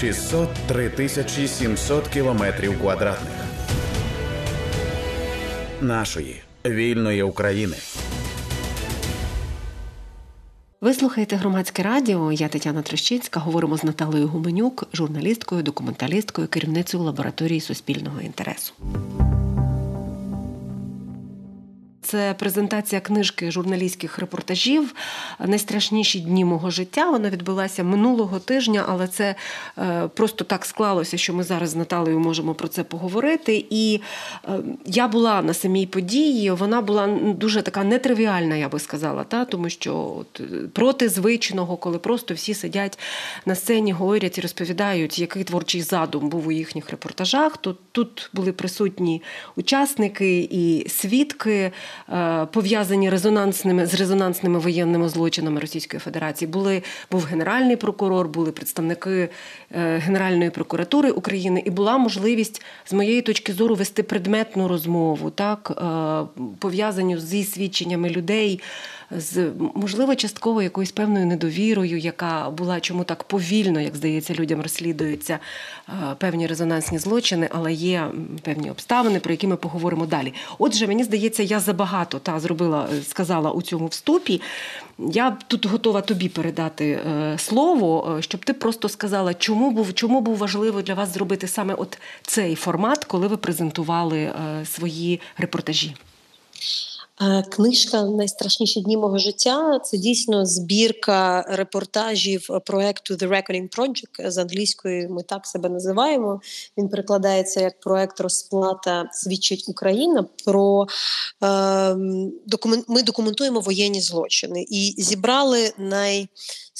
603 тисячі 700 кілометрів квадратних нашої вільної України. Ви слухаєте громадське радіо. Я Тетяна Трещинська. Говоримо з Наталею Гуменюк, журналісткою, документалісткою, керівницею лабораторії суспільного інтересу. Це презентація книжки журналістських репортажів Найстрашніші дні мого життя. Вона відбулася минулого тижня, але це е, просто так склалося, що ми зараз з Наталею можемо про це поговорити. І е, я була на самій події. Вона була дуже така нетривіальна, я би сказала, та тому що от, проти звичного, коли просто всі сидять на сцені, говорять і розповідають, який творчий задум був у їхніх репортажах. То тут були присутні учасники і свідки. Е, пов'язані резонансними з резонансними воєнними злочинами Російської Федерації. Були був генеральний прокурор, були представники е, Генеральної прокуратури України, і була можливість з моєї точки зору вести предметну розмову, так е, пов'язані зі свідченнями людей з можливо частково якоюсь певною недовірою, яка була чому так повільно, як здається, людям розслідуються е, певні резонансні злочини, але є певні обставини, про які ми поговоримо далі. Отже, мені здається, я забагато та зробила, е, сказала у цьому вступі. Я тут готова тобі передати е, слово, щоб ти просто сказала, чому був чому був важливо для вас зробити саме от цей формат, коли ви презентували свої репортажі. Книжка Найстрашніші дні мого життя це дійсно збірка репортажів проекту The Reckoning Project з англійської. Ми так себе називаємо. Він перекладається як проект розплата свідчить Україна. Про е, документ. Ми документуємо воєнні злочини і зібрали най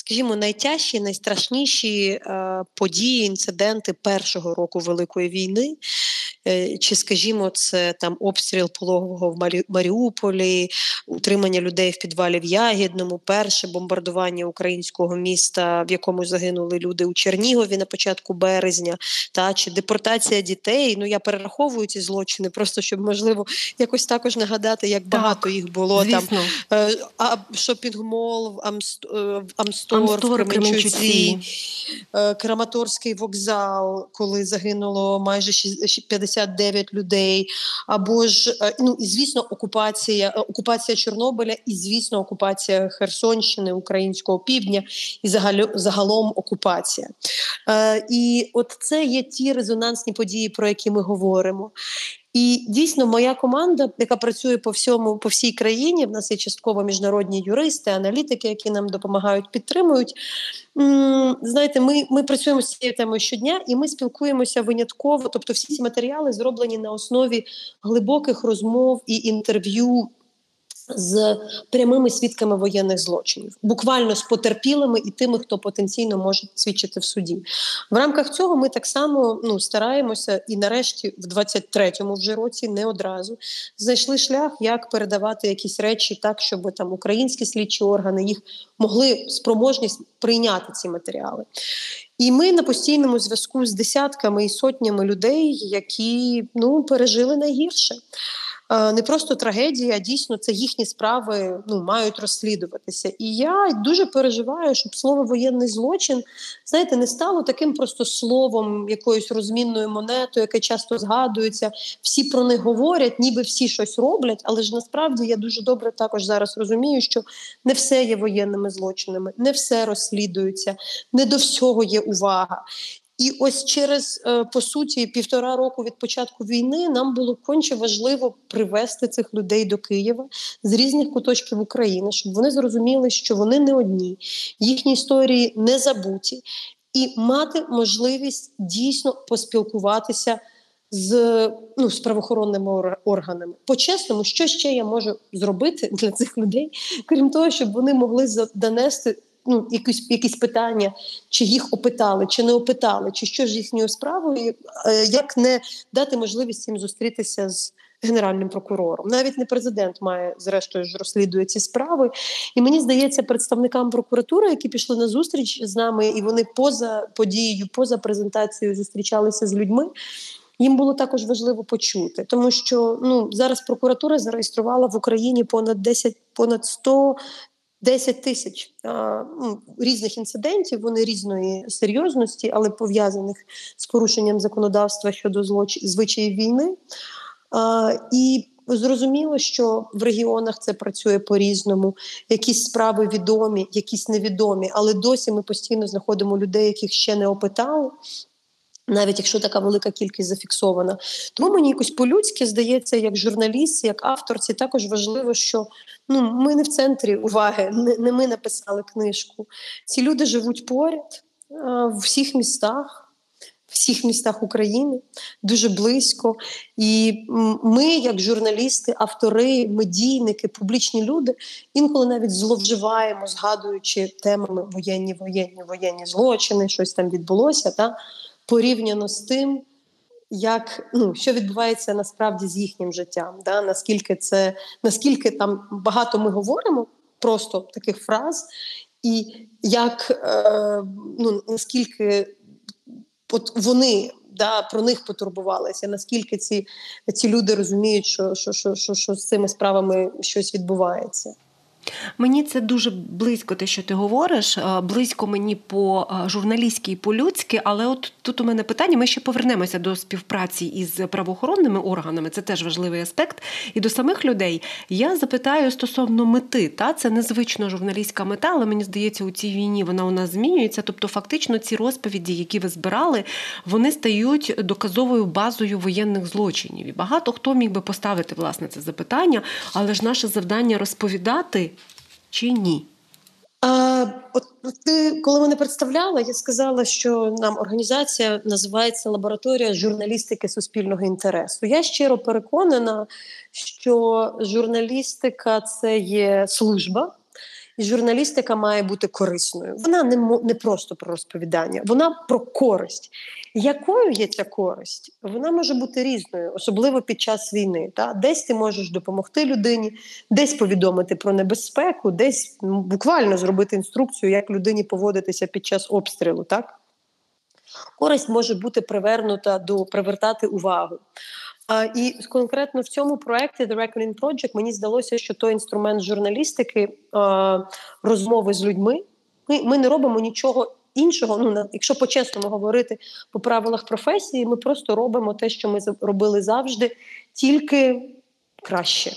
скажімо, найтяжчі, найстрашніші е, події, інциденти першого року Великої війни, е, чи, скажімо, це там обстріл пологового в Маріуполі, утримання людей в підвалі в Ягідному, перше бомбардування українського міста, в якому загинули люди у Чернігові на початку березня, та чи депортація дітей. Ну я перераховую ці злочини, просто щоб можливо якось також нагадати, як багато так, їх було звісно. там. Е, а шопінг-мол в Амст Амстор, в Кременчуці, е, Краматорський вокзал, коли загинуло майже 59 людей. Або ж е, ну і звісно, окупація, е, окупація Чорнобиля, і звісно, окупація Херсонщини, Українського півдня, і загалом окупація. І от це є ті резонансні події, про які ми говоримо. І дійсно, моя команда, яка працює по всьому по всій країні, в нас є частково міжнародні юристи, аналітики, які нам допомагають, підтримують. Знаєте, ми ми працюємо з цією темою щодня, і ми спілкуємося винятково. Тобто, всі ці матеріали зроблені на основі глибоких розмов і інтерв'ю з прямими свідками воєнних злочинів, буквально з потерпілими і тими, хто потенційно може свідчити в суді. В рамках цього ми так само ну стараємося, і нарешті, в 23-му вже році, не одразу знайшли шлях, як передавати якісь речі так, щоб там українські слідчі органи їх могли спроможність прийняти ці матеріали. І ми на постійному зв'язку з десятками і сотнями людей, які ну пережили найгірше. Е, не просто трагедія, а дійсно це їхні справи ну мають розслідуватися. І я дуже переживаю, щоб слово воєнний злочин знаєте, не стало таким просто словом, якоюсь розмінною монетою, яке часто згадується. Всі про них говорять, ніби всі щось роблять. Але ж насправді я дуже добре також зараз розумію, що не все є воєнними злочинами, не все розслідується, не до всього є увага. І ось через е, по суті півтора року від початку війни нам було конче важливо привести цих людей до Києва з різних куточків України, щоб вони зрозуміли, що вони не одні, їхні історії не забуті, і мати можливість дійсно поспілкуватися з ну, з правоохоронними органами. По-чесному, що ще я можу зробити для цих людей, крім того, щоб вони могли донести ну, якісь якісь питання, чи їх опитали, чи не опитали, чи що ж їхньою справою, е, як не дати можливість їм зустрітися з. Генеральним прокурором навіть не президент має зрештою ж розслідує ці справи, і мені здається, представникам прокуратури, які пішли на зустріч з нами, і вони поза подією, поза презентацією зустрічалися з людьми. Їм було також важливо почути, тому що ну зараз прокуратура зареєструвала в Україні понад 10, понад 100 10 тисяч ну, різних інцидентів, вони різної серйозності, але пов'язаних з порушенням законодавства щодо злоч... звичаїв війни. І зрозуміло, що в регіонах це працює по-різному. Якісь справи відомі, якісь невідомі, але досі ми постійно знаходимо людей, яких ще не опитали. Навіть якщо така велика кількість зафіксована, тому мені якось по-людськи здається, як журналіст, як авторці, також важливо, що ну ми не в центрі уваги, не, не ми написали книжку. Ці люди живуть поряд а, в всіх містах. Всіх містах України дуже близько, і ми, як журналісти, автори, медійники, публічні люди, інколи навіть зловживаємо, згадуючи темами воєнні, воєнні, воєнні злочини, щось там відбулося. Та порівняно з тим, як ну що відбувається насправді з їхнім життям, да наскільки це наскільки там багато ми говоримо просто таких фраз, і як е, ну наскільки от вони да, про них потурбувалися, наскільки ці ці люди розуміють, що, що, що, що, що з цими справами щось відбувається. Мені це дуже близько, те, що ти говориш. Близько мені по журналістськи і по-людськи, але от тут у мене питання: ми ще повернемося до співпраці із правоохоронними органами. Це теж важливий аспект. І до самих людей я запитаю стосовно мети. Та це незвично журналістська мета, але мені здається, у цій війні вона у нас змінюється. Тобто, фактично, ці розповіді, які ви збирали, вони стають доказовою базою воєнних злочинів. І багато хто міг би поставити власне це запитання, але ж наше завдання розповідати чи ні? А, от ти коли мене представляла, я сказала, що нам організація називається лабораторія журналістики суспільного інтересу. Я щиро переконана, що журналістика це є служба, і журналістика має бути корисною. Вона не не просто про розповідання, вона про користь. Якою є ця користь? Вона може бути різною, особливо під час війни. Та? Десь ти можеш допомогти людині, десь повідомити про небезпеку, десь ну, буквально зробити інструкцію, як людині поводитися під час обстрілу. Так? Користь може бути привернута до привертати увагу. А, І конкретно в цьому проєкті The Reckoning Project мені здалося, що той інструмент журналістики розмови з людьми. Ми ми не робимо нічого іншого. Ну якщо по-чесному говорити по правилах професії, ми просто робимо те, що ми робили завжди, тільки краще.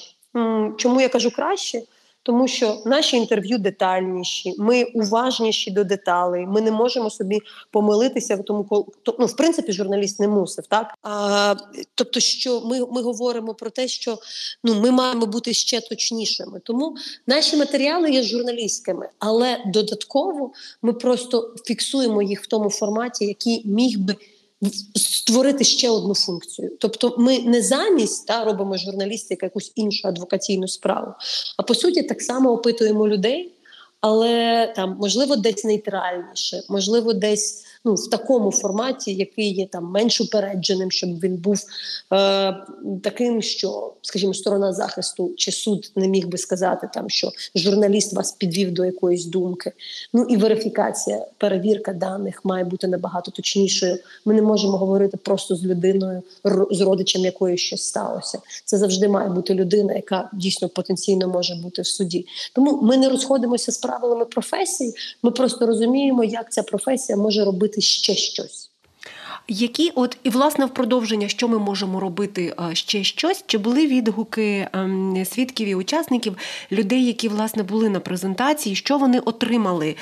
Чому я кажу краще? Тому що наші інтерв'ю детальніші, ми уважніші до деталей. Ми не можемо собі помилитися, тому ну, в принципі журналіст не мусив, так а тобто, що ми ми говоримо про те, що ну ми маємо бути ще точнішими. Тому наші матеріали є журналістськими, але додатково ми просто фіксуємо їх в тому форматі, який міг би створити ще одну функцію. Тобто, ми не замість та робимо журналістика якусь іншу адвокаційну справу, а по суті, так само опитуємо людей, але там можливо десь нейтральніше, можливо, десь ну в такому форматі, який є там менш упередженим, щоб він був е, таким, що, скажімо, сторона захисту чи суд не міг би сказати, там що журналіст вас підвів до якоїсь думки. Ну і верифікація, перевірка даних має бути набагато точнішою. Ми не можемо говорити просто з людиною, з родичем якої щось сталося. Це завжди має бути людина, яка дійсно потенційно може бути в суді. Тому ми не розходимося з правилами професії. Ми просто розуміємо, як ця професія може робити робити ще щось. Які от і власне в продовження, що ми можемо робити ще щось? Чи були відгуки ем, свідків і учасників людей, які власне були на презентації? Що вони отримали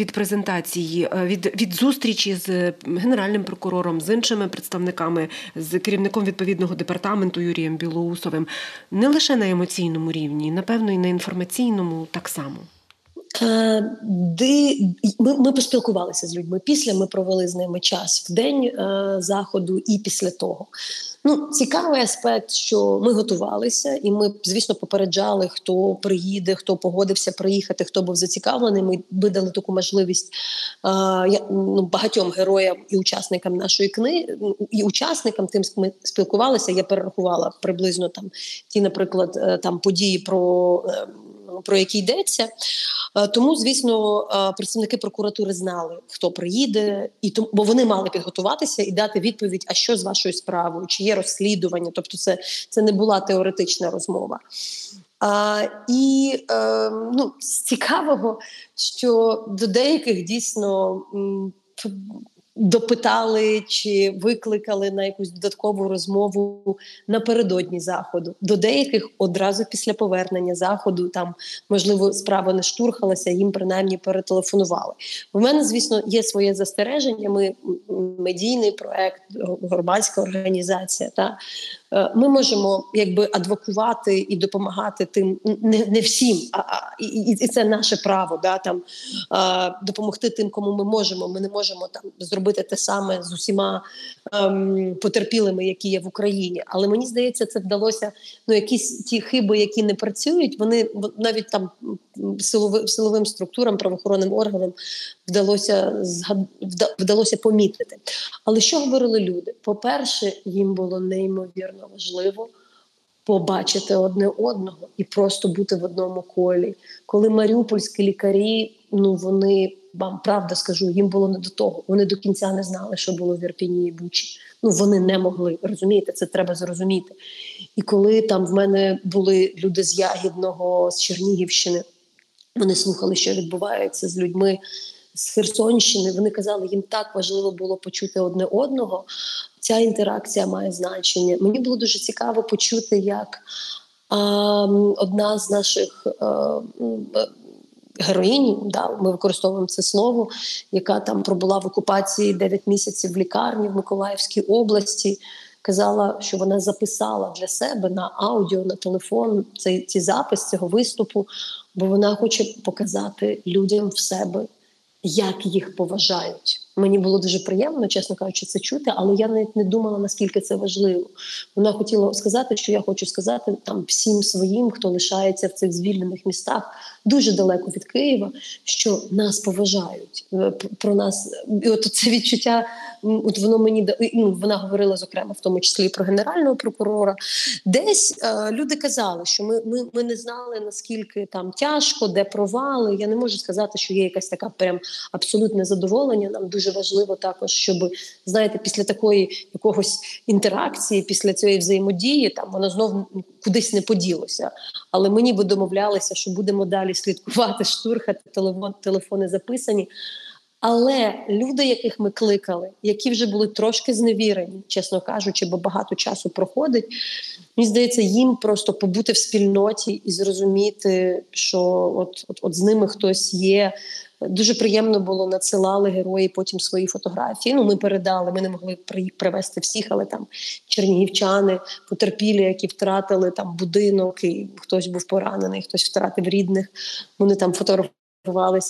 від презентації, е, від від зустрічі з генеральним прокурором, з іншими представниками, з керівником відповідного департаменту Юрієм Білоусовим? Не лише на емоційному рівні, напевно, і на інформаційному так само. Е, де ми ми поспілкувалися з людьми. Після ми провели з ними час в день е, заходу, і після того. Ну, цікавий аспект, що ми готувалися, і ми, звісно, попереджали, хто приїде, хто погодився приїхати, хто був зацікавлений. Ми видали таку можливість е, ну, багатьом героям і учасникам нашої книги, і учасникам тим ми спілкувалися. Я перерахувала приблизно там ті, наприклад, е, там події про. Про які йдеться. Е, тому, звісно, е, представники прокуратури знали, хто приїде, і тому, бо вони мали підготуватися і дати відповідь: а що з вашою справою, чи є розслідування? Тобто, це, це не була теоретична розмова. А, І е, ну, з цікавого, що до деяких дійсно допитали чи викликали на якусь додаткову розмову напередодні заходу. До деяких одразу після повернення заходу там можливо справа не штурхалася, їм принаймні перетелефонували. У мене, звісно, є своє застереження. Ми медійний проект, громадська організація. Та ми можемо якби адвокувати і допомагати тим не не всім, а, а і, і це наше право. Да там а, допомогти тим, кому ми можемо. Ми не можемо там зробити те саме з усіма ем, потерпілими, які є в Україні. Але мені здається, це вдалося. Ну, якісь ті хиби, які не працюють, вони навіть там силовим силовим структурам, правоохоронним органам вдалося вдалося помітити. Але що говорили люди? По-перше, їм було неймовірно важливо побачити одне одного і просто бути в одному колі. Коли маріупольські лікарі, ну вони вам правда скажу, їм було не до того. Вони до кінця не знали, що було в Ірпіні і Бучі. Ну вони не могли розумієте, це треба зрозуміти. І коли там в мене були люди з Ягідного, з Чернігівщини, вони слухали, що відбувається з людьми з Херсонщини. Вони казали, їм так важливо було почути одне одного. Ця інтеракція має значення. Мені було дуже цікаво почути, як одна з наших а, героїнь, да, ми використовуємо це слово, яка там пробула в окупації 9 місяців в лікарні в Миколаївській області. Казала, що вона записала для себе на аудіо, на телефон цей цей запис цього виступу, бо вона хоче показати людям в себе як їх поважають. Мені було дуже приємно, чесно кажучи, це чути, але я навіть не думала, наскільки це важливо. Вона хотіла сказати, що я хочу сказати там всім своїм, хто лишається в цих звільнених містах дуже далеко від Києва, що нас поважають. Е, про нас і от це відчуття. От воно мені ну, вона говорила зокрема, в тому числі про генерального прокурора. Десь е, люди казали, що ми, ми, ми не знали наскільки там тяжко, де провали. Я не можу сказати, що є якась така прям абсолютне задоволення. Нам дуже важливо також, щоб знаєте, після такої якогось інтеракції, після цієї взаємодії, там воно знов кудись не поділося. Але ми ніби домовлялися, що будемо далі слідкувати, штурхати телефон, телефони записані. Але люди, яких ми кликали, які вже були трошки зневірені, чесно кажучи, бо багато часу проходить. Мені здається, їм просто побути в спільноті і зрозуміти, що от, от, от з ними хтось є. Дуже приємно було надсилали герої потім свої фотографії. Ну, ми передали, ми не могли привезти всіх, але там чернігівчани потерпілі, які втратили там будинок, і хтось був поранений, хтось втратив рідних. Вони там фотографували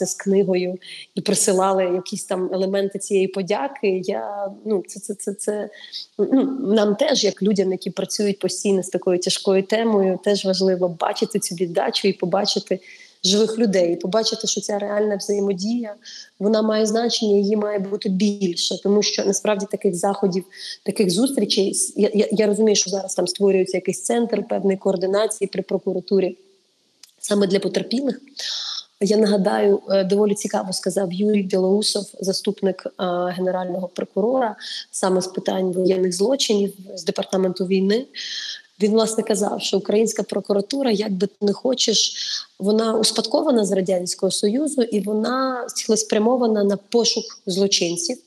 з книгою і присилали якісь там елементи цієї подяки. Я ну це це це це ну, нам теж, як людям, які працюють постійно з такою тяжкою темою, теж важливо бачити цю віддачу і побачити живих людей, і побачити, що ця реальна взаємодія вона має значення, її має бути більше, тому що насправді таких заходів, таких зустрічей я, я, я розумію, що зараз там створюється якийсь центр певної координації при прокуратурі саме для потерпілих. Я нагадаю, е, доволі цікаво сказав Юрій Білоусов, заступник е, генерального прокурора, саме з питань воєнних злочинів з департаменту війни. Він власне казав, що українська прокуратура, як би ти не хочеш, вона успадкована з радянського союзу і вона цілеспрямована на пошук злочинців.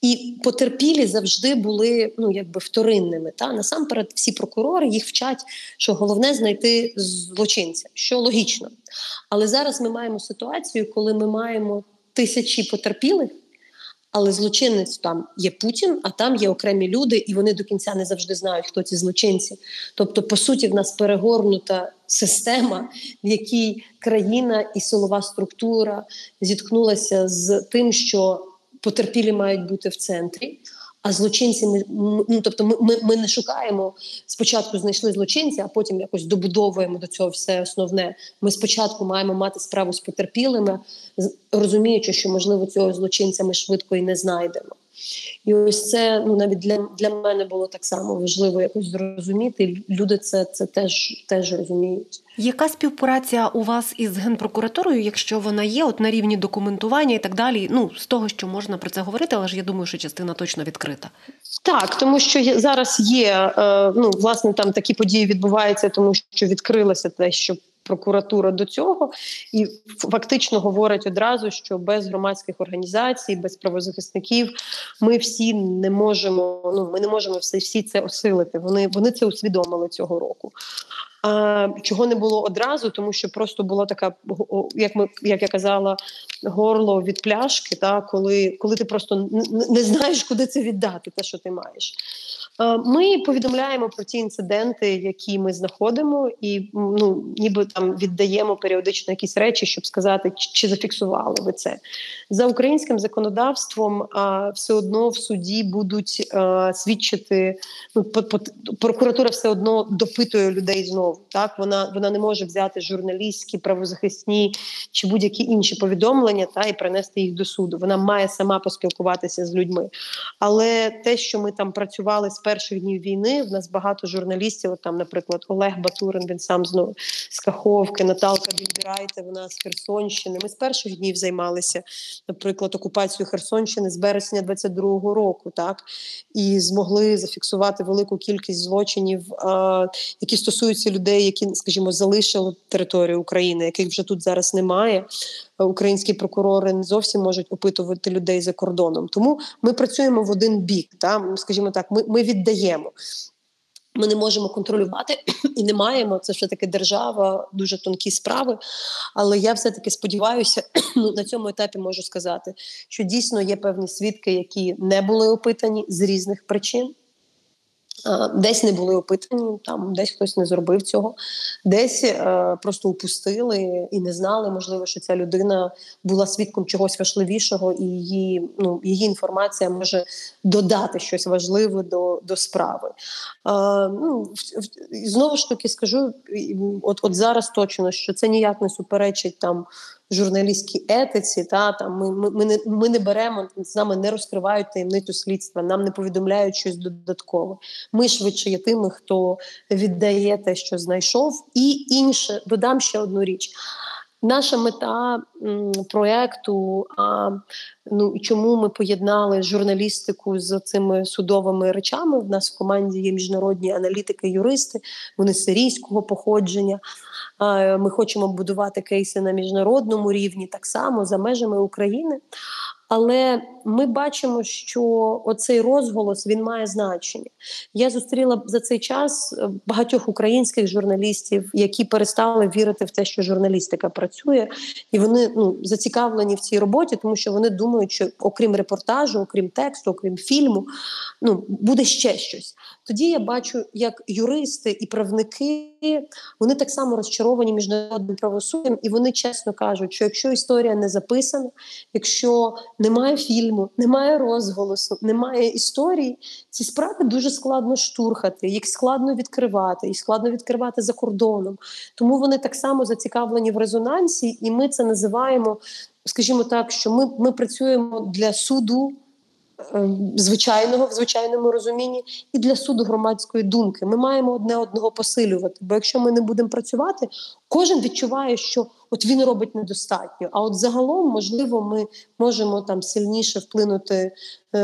І потерпілі завжди були ну якби вторинними. Та насамперед, всі прокурори їх вчать, що головне знайти злочинця, що логічно. Але зараз ми маємо ситуацію, коли ми маємо тисячі потерпілих, але злочинець там є Путін, а там є окремі люди, і вони до кінця не завжди знають, хто ці злочинці. Тобто, по суті, в нас перегорнута система, в якій країна і силова структура зіткнулася з тим, що потерпілі мають бути в центрі. А злочинці ну, тобто, ми, ми ми, не шукаємо спочатку, знайшли злочинця, а потім якось добудовуємо до цього все основне. Ми спочатку маємо мати справу з потерпілими, розуміючи, що можливо цього злочинця ми швидко і не знайдемо. І ось це ну навіть для для мене було так само важливо якось зрозуміти. Люди це це теж теж розуміють. Яка співпраця у вас із генпрокуратурою, якщо вона є, от на рівні документування і так далі? Ну з того, що можна про це говорити, але ж я думаю, що частина точно відкрита. Так, тому що зараз є е, ну власне там такі події відбуваються, тому що відкрилося те, що прокуратура до цього, і фактично говорить одразу, що без громадських організацій, без правозахисників ми всі не можемо. Ну ми не можемо все всі це осилити. Вони вони це усвідомили цього року. А, Чого не було одразу, тому що просто була така, як ми як я казала, горло від пляшки, та коли коли ти просто не знаєш, куди це віддати, те, що ти маєш. Ми повідомляємо про ті інциденти, які ми знаходимо, і ну ніби там віддаємо періодично якісь речі, щоб сказати, чи зафіксували ви це за українським законодавством. А все одно в суді будуть а, свідчити. Ну прокуратура все одно допитує людей знову. Так вона вона не може взяти журналістські, правозахисні чи будь-які інші повідомлення та і принести їх до суду. Вона має сама поспілкуватися з людьми. Але те, що ми там працювали з перших днів війни в нас багато журналістів. От там, наприклад, Олег Батурин, він сам знову з Каховки, Наталка Більбірайте, вона з Херсонщини. Ми з перших днів займалися, наприклад, окупацією Херсонщини з березня 22-го року, так і змогли зафіксувати велику кількість злочинів, які стосуються людей, які, скажімо, залишили територію України, яких вже тут зараз немає. Українські прокурори не зовсім можуть опитувати людей за кордоном. Тому ми працюємо в один бік. Та скажімо так, ми, ми віддаємо. Ми не можемо контролювати і не маємо. Це все таки держава, дуже тонкі справи. Але я все таки сподіваюся, ну на цьому етапі можу сказати, що дійсно є певні свідки, які не були опитані з різних причин. Десь не були опитані, там десь хтось не зробив цього, десь е, просто упустили і не знали, можливо, що ця людина була свідком чогось важливішого, і її ну її інформація може додати щось важливе до до справи. Е, ну, в, в, Знову ж таки скажу, от, от зараз точно, що це ніяк не суперечить там журналістській етиці. Та там ми ми, ми, не ми не беремо з нами, не розкривають таємницю слідства, нам не повідомляють щось додаткове. Ми швидше є тими, хто віддає те, що знайшов, і інше додам ще одну річ. Наша мета проєкту, ну і чому ми поєднали журналістику з цими судовими речами? В нас в команді є міжнародні аналітики, юристи, вони сирійського походження. Ми хочемо будувати кейси на міжнародному рівні, так само за межами України. Але ми бачимо, що оцей розголос він має значення. Я зустріла за цей час е, багатьох українських журналістів, які перестали вірити в те, що журналістика працює, і вони ну зацікавлені в цій роботі, тому що вони думають, що окрім репортажу, окрім тексту, окрім фільму, ну буде ще щось. Тоді я бачу, як юристи і правники вони так само розчаровані міжнародним правосуддям, і вони чесно кажуть, що якщо історія не записана, якщо немає фільму, немає розголосу, немає історії, ці справи дуже складно штурхати, їх складно відкривати, їх складно відкривати за кордоном. Тому вони так само зацікавлені в резонансі, і ми це називаємо, скажімо так, що ми, ми працюємо для суду. Е, звичайного в звичайному розумінні і для суду громадської думки ми маємо одне одного посилювати. Бо якщо ми не будемо працювати, кожен відчуває, що от він робить недостатньо. А от загалом, можливо, ми можемо там сильніше вплинути е,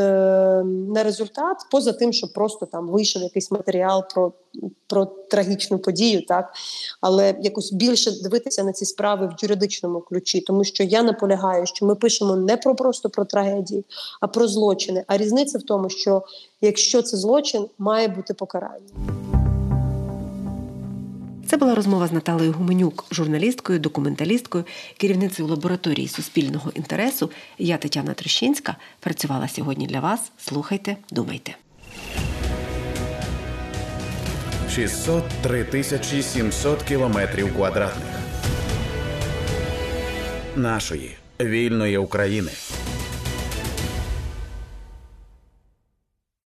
на результат, поза тим, що просто там вийшов якийсь матеріал про про трагічну подію, так але якось більше дивитися на ці справи в юридичному ключі, тому що я наполягаю, що ми пишемо не про просто про трагедії, а про злочини. А різниця в тому, що якщо це злочин, має бути покарання. Це була розмова з Наталею Гуменюк, журналісткою, документалісткою, керівницею лабораторії суспільного інтересу. Я Тетяна Трощинська працювала сьогодні для вас. Слухайте, думайте. 603 тисячі 700 кілометрів квадратних нашої вільної України.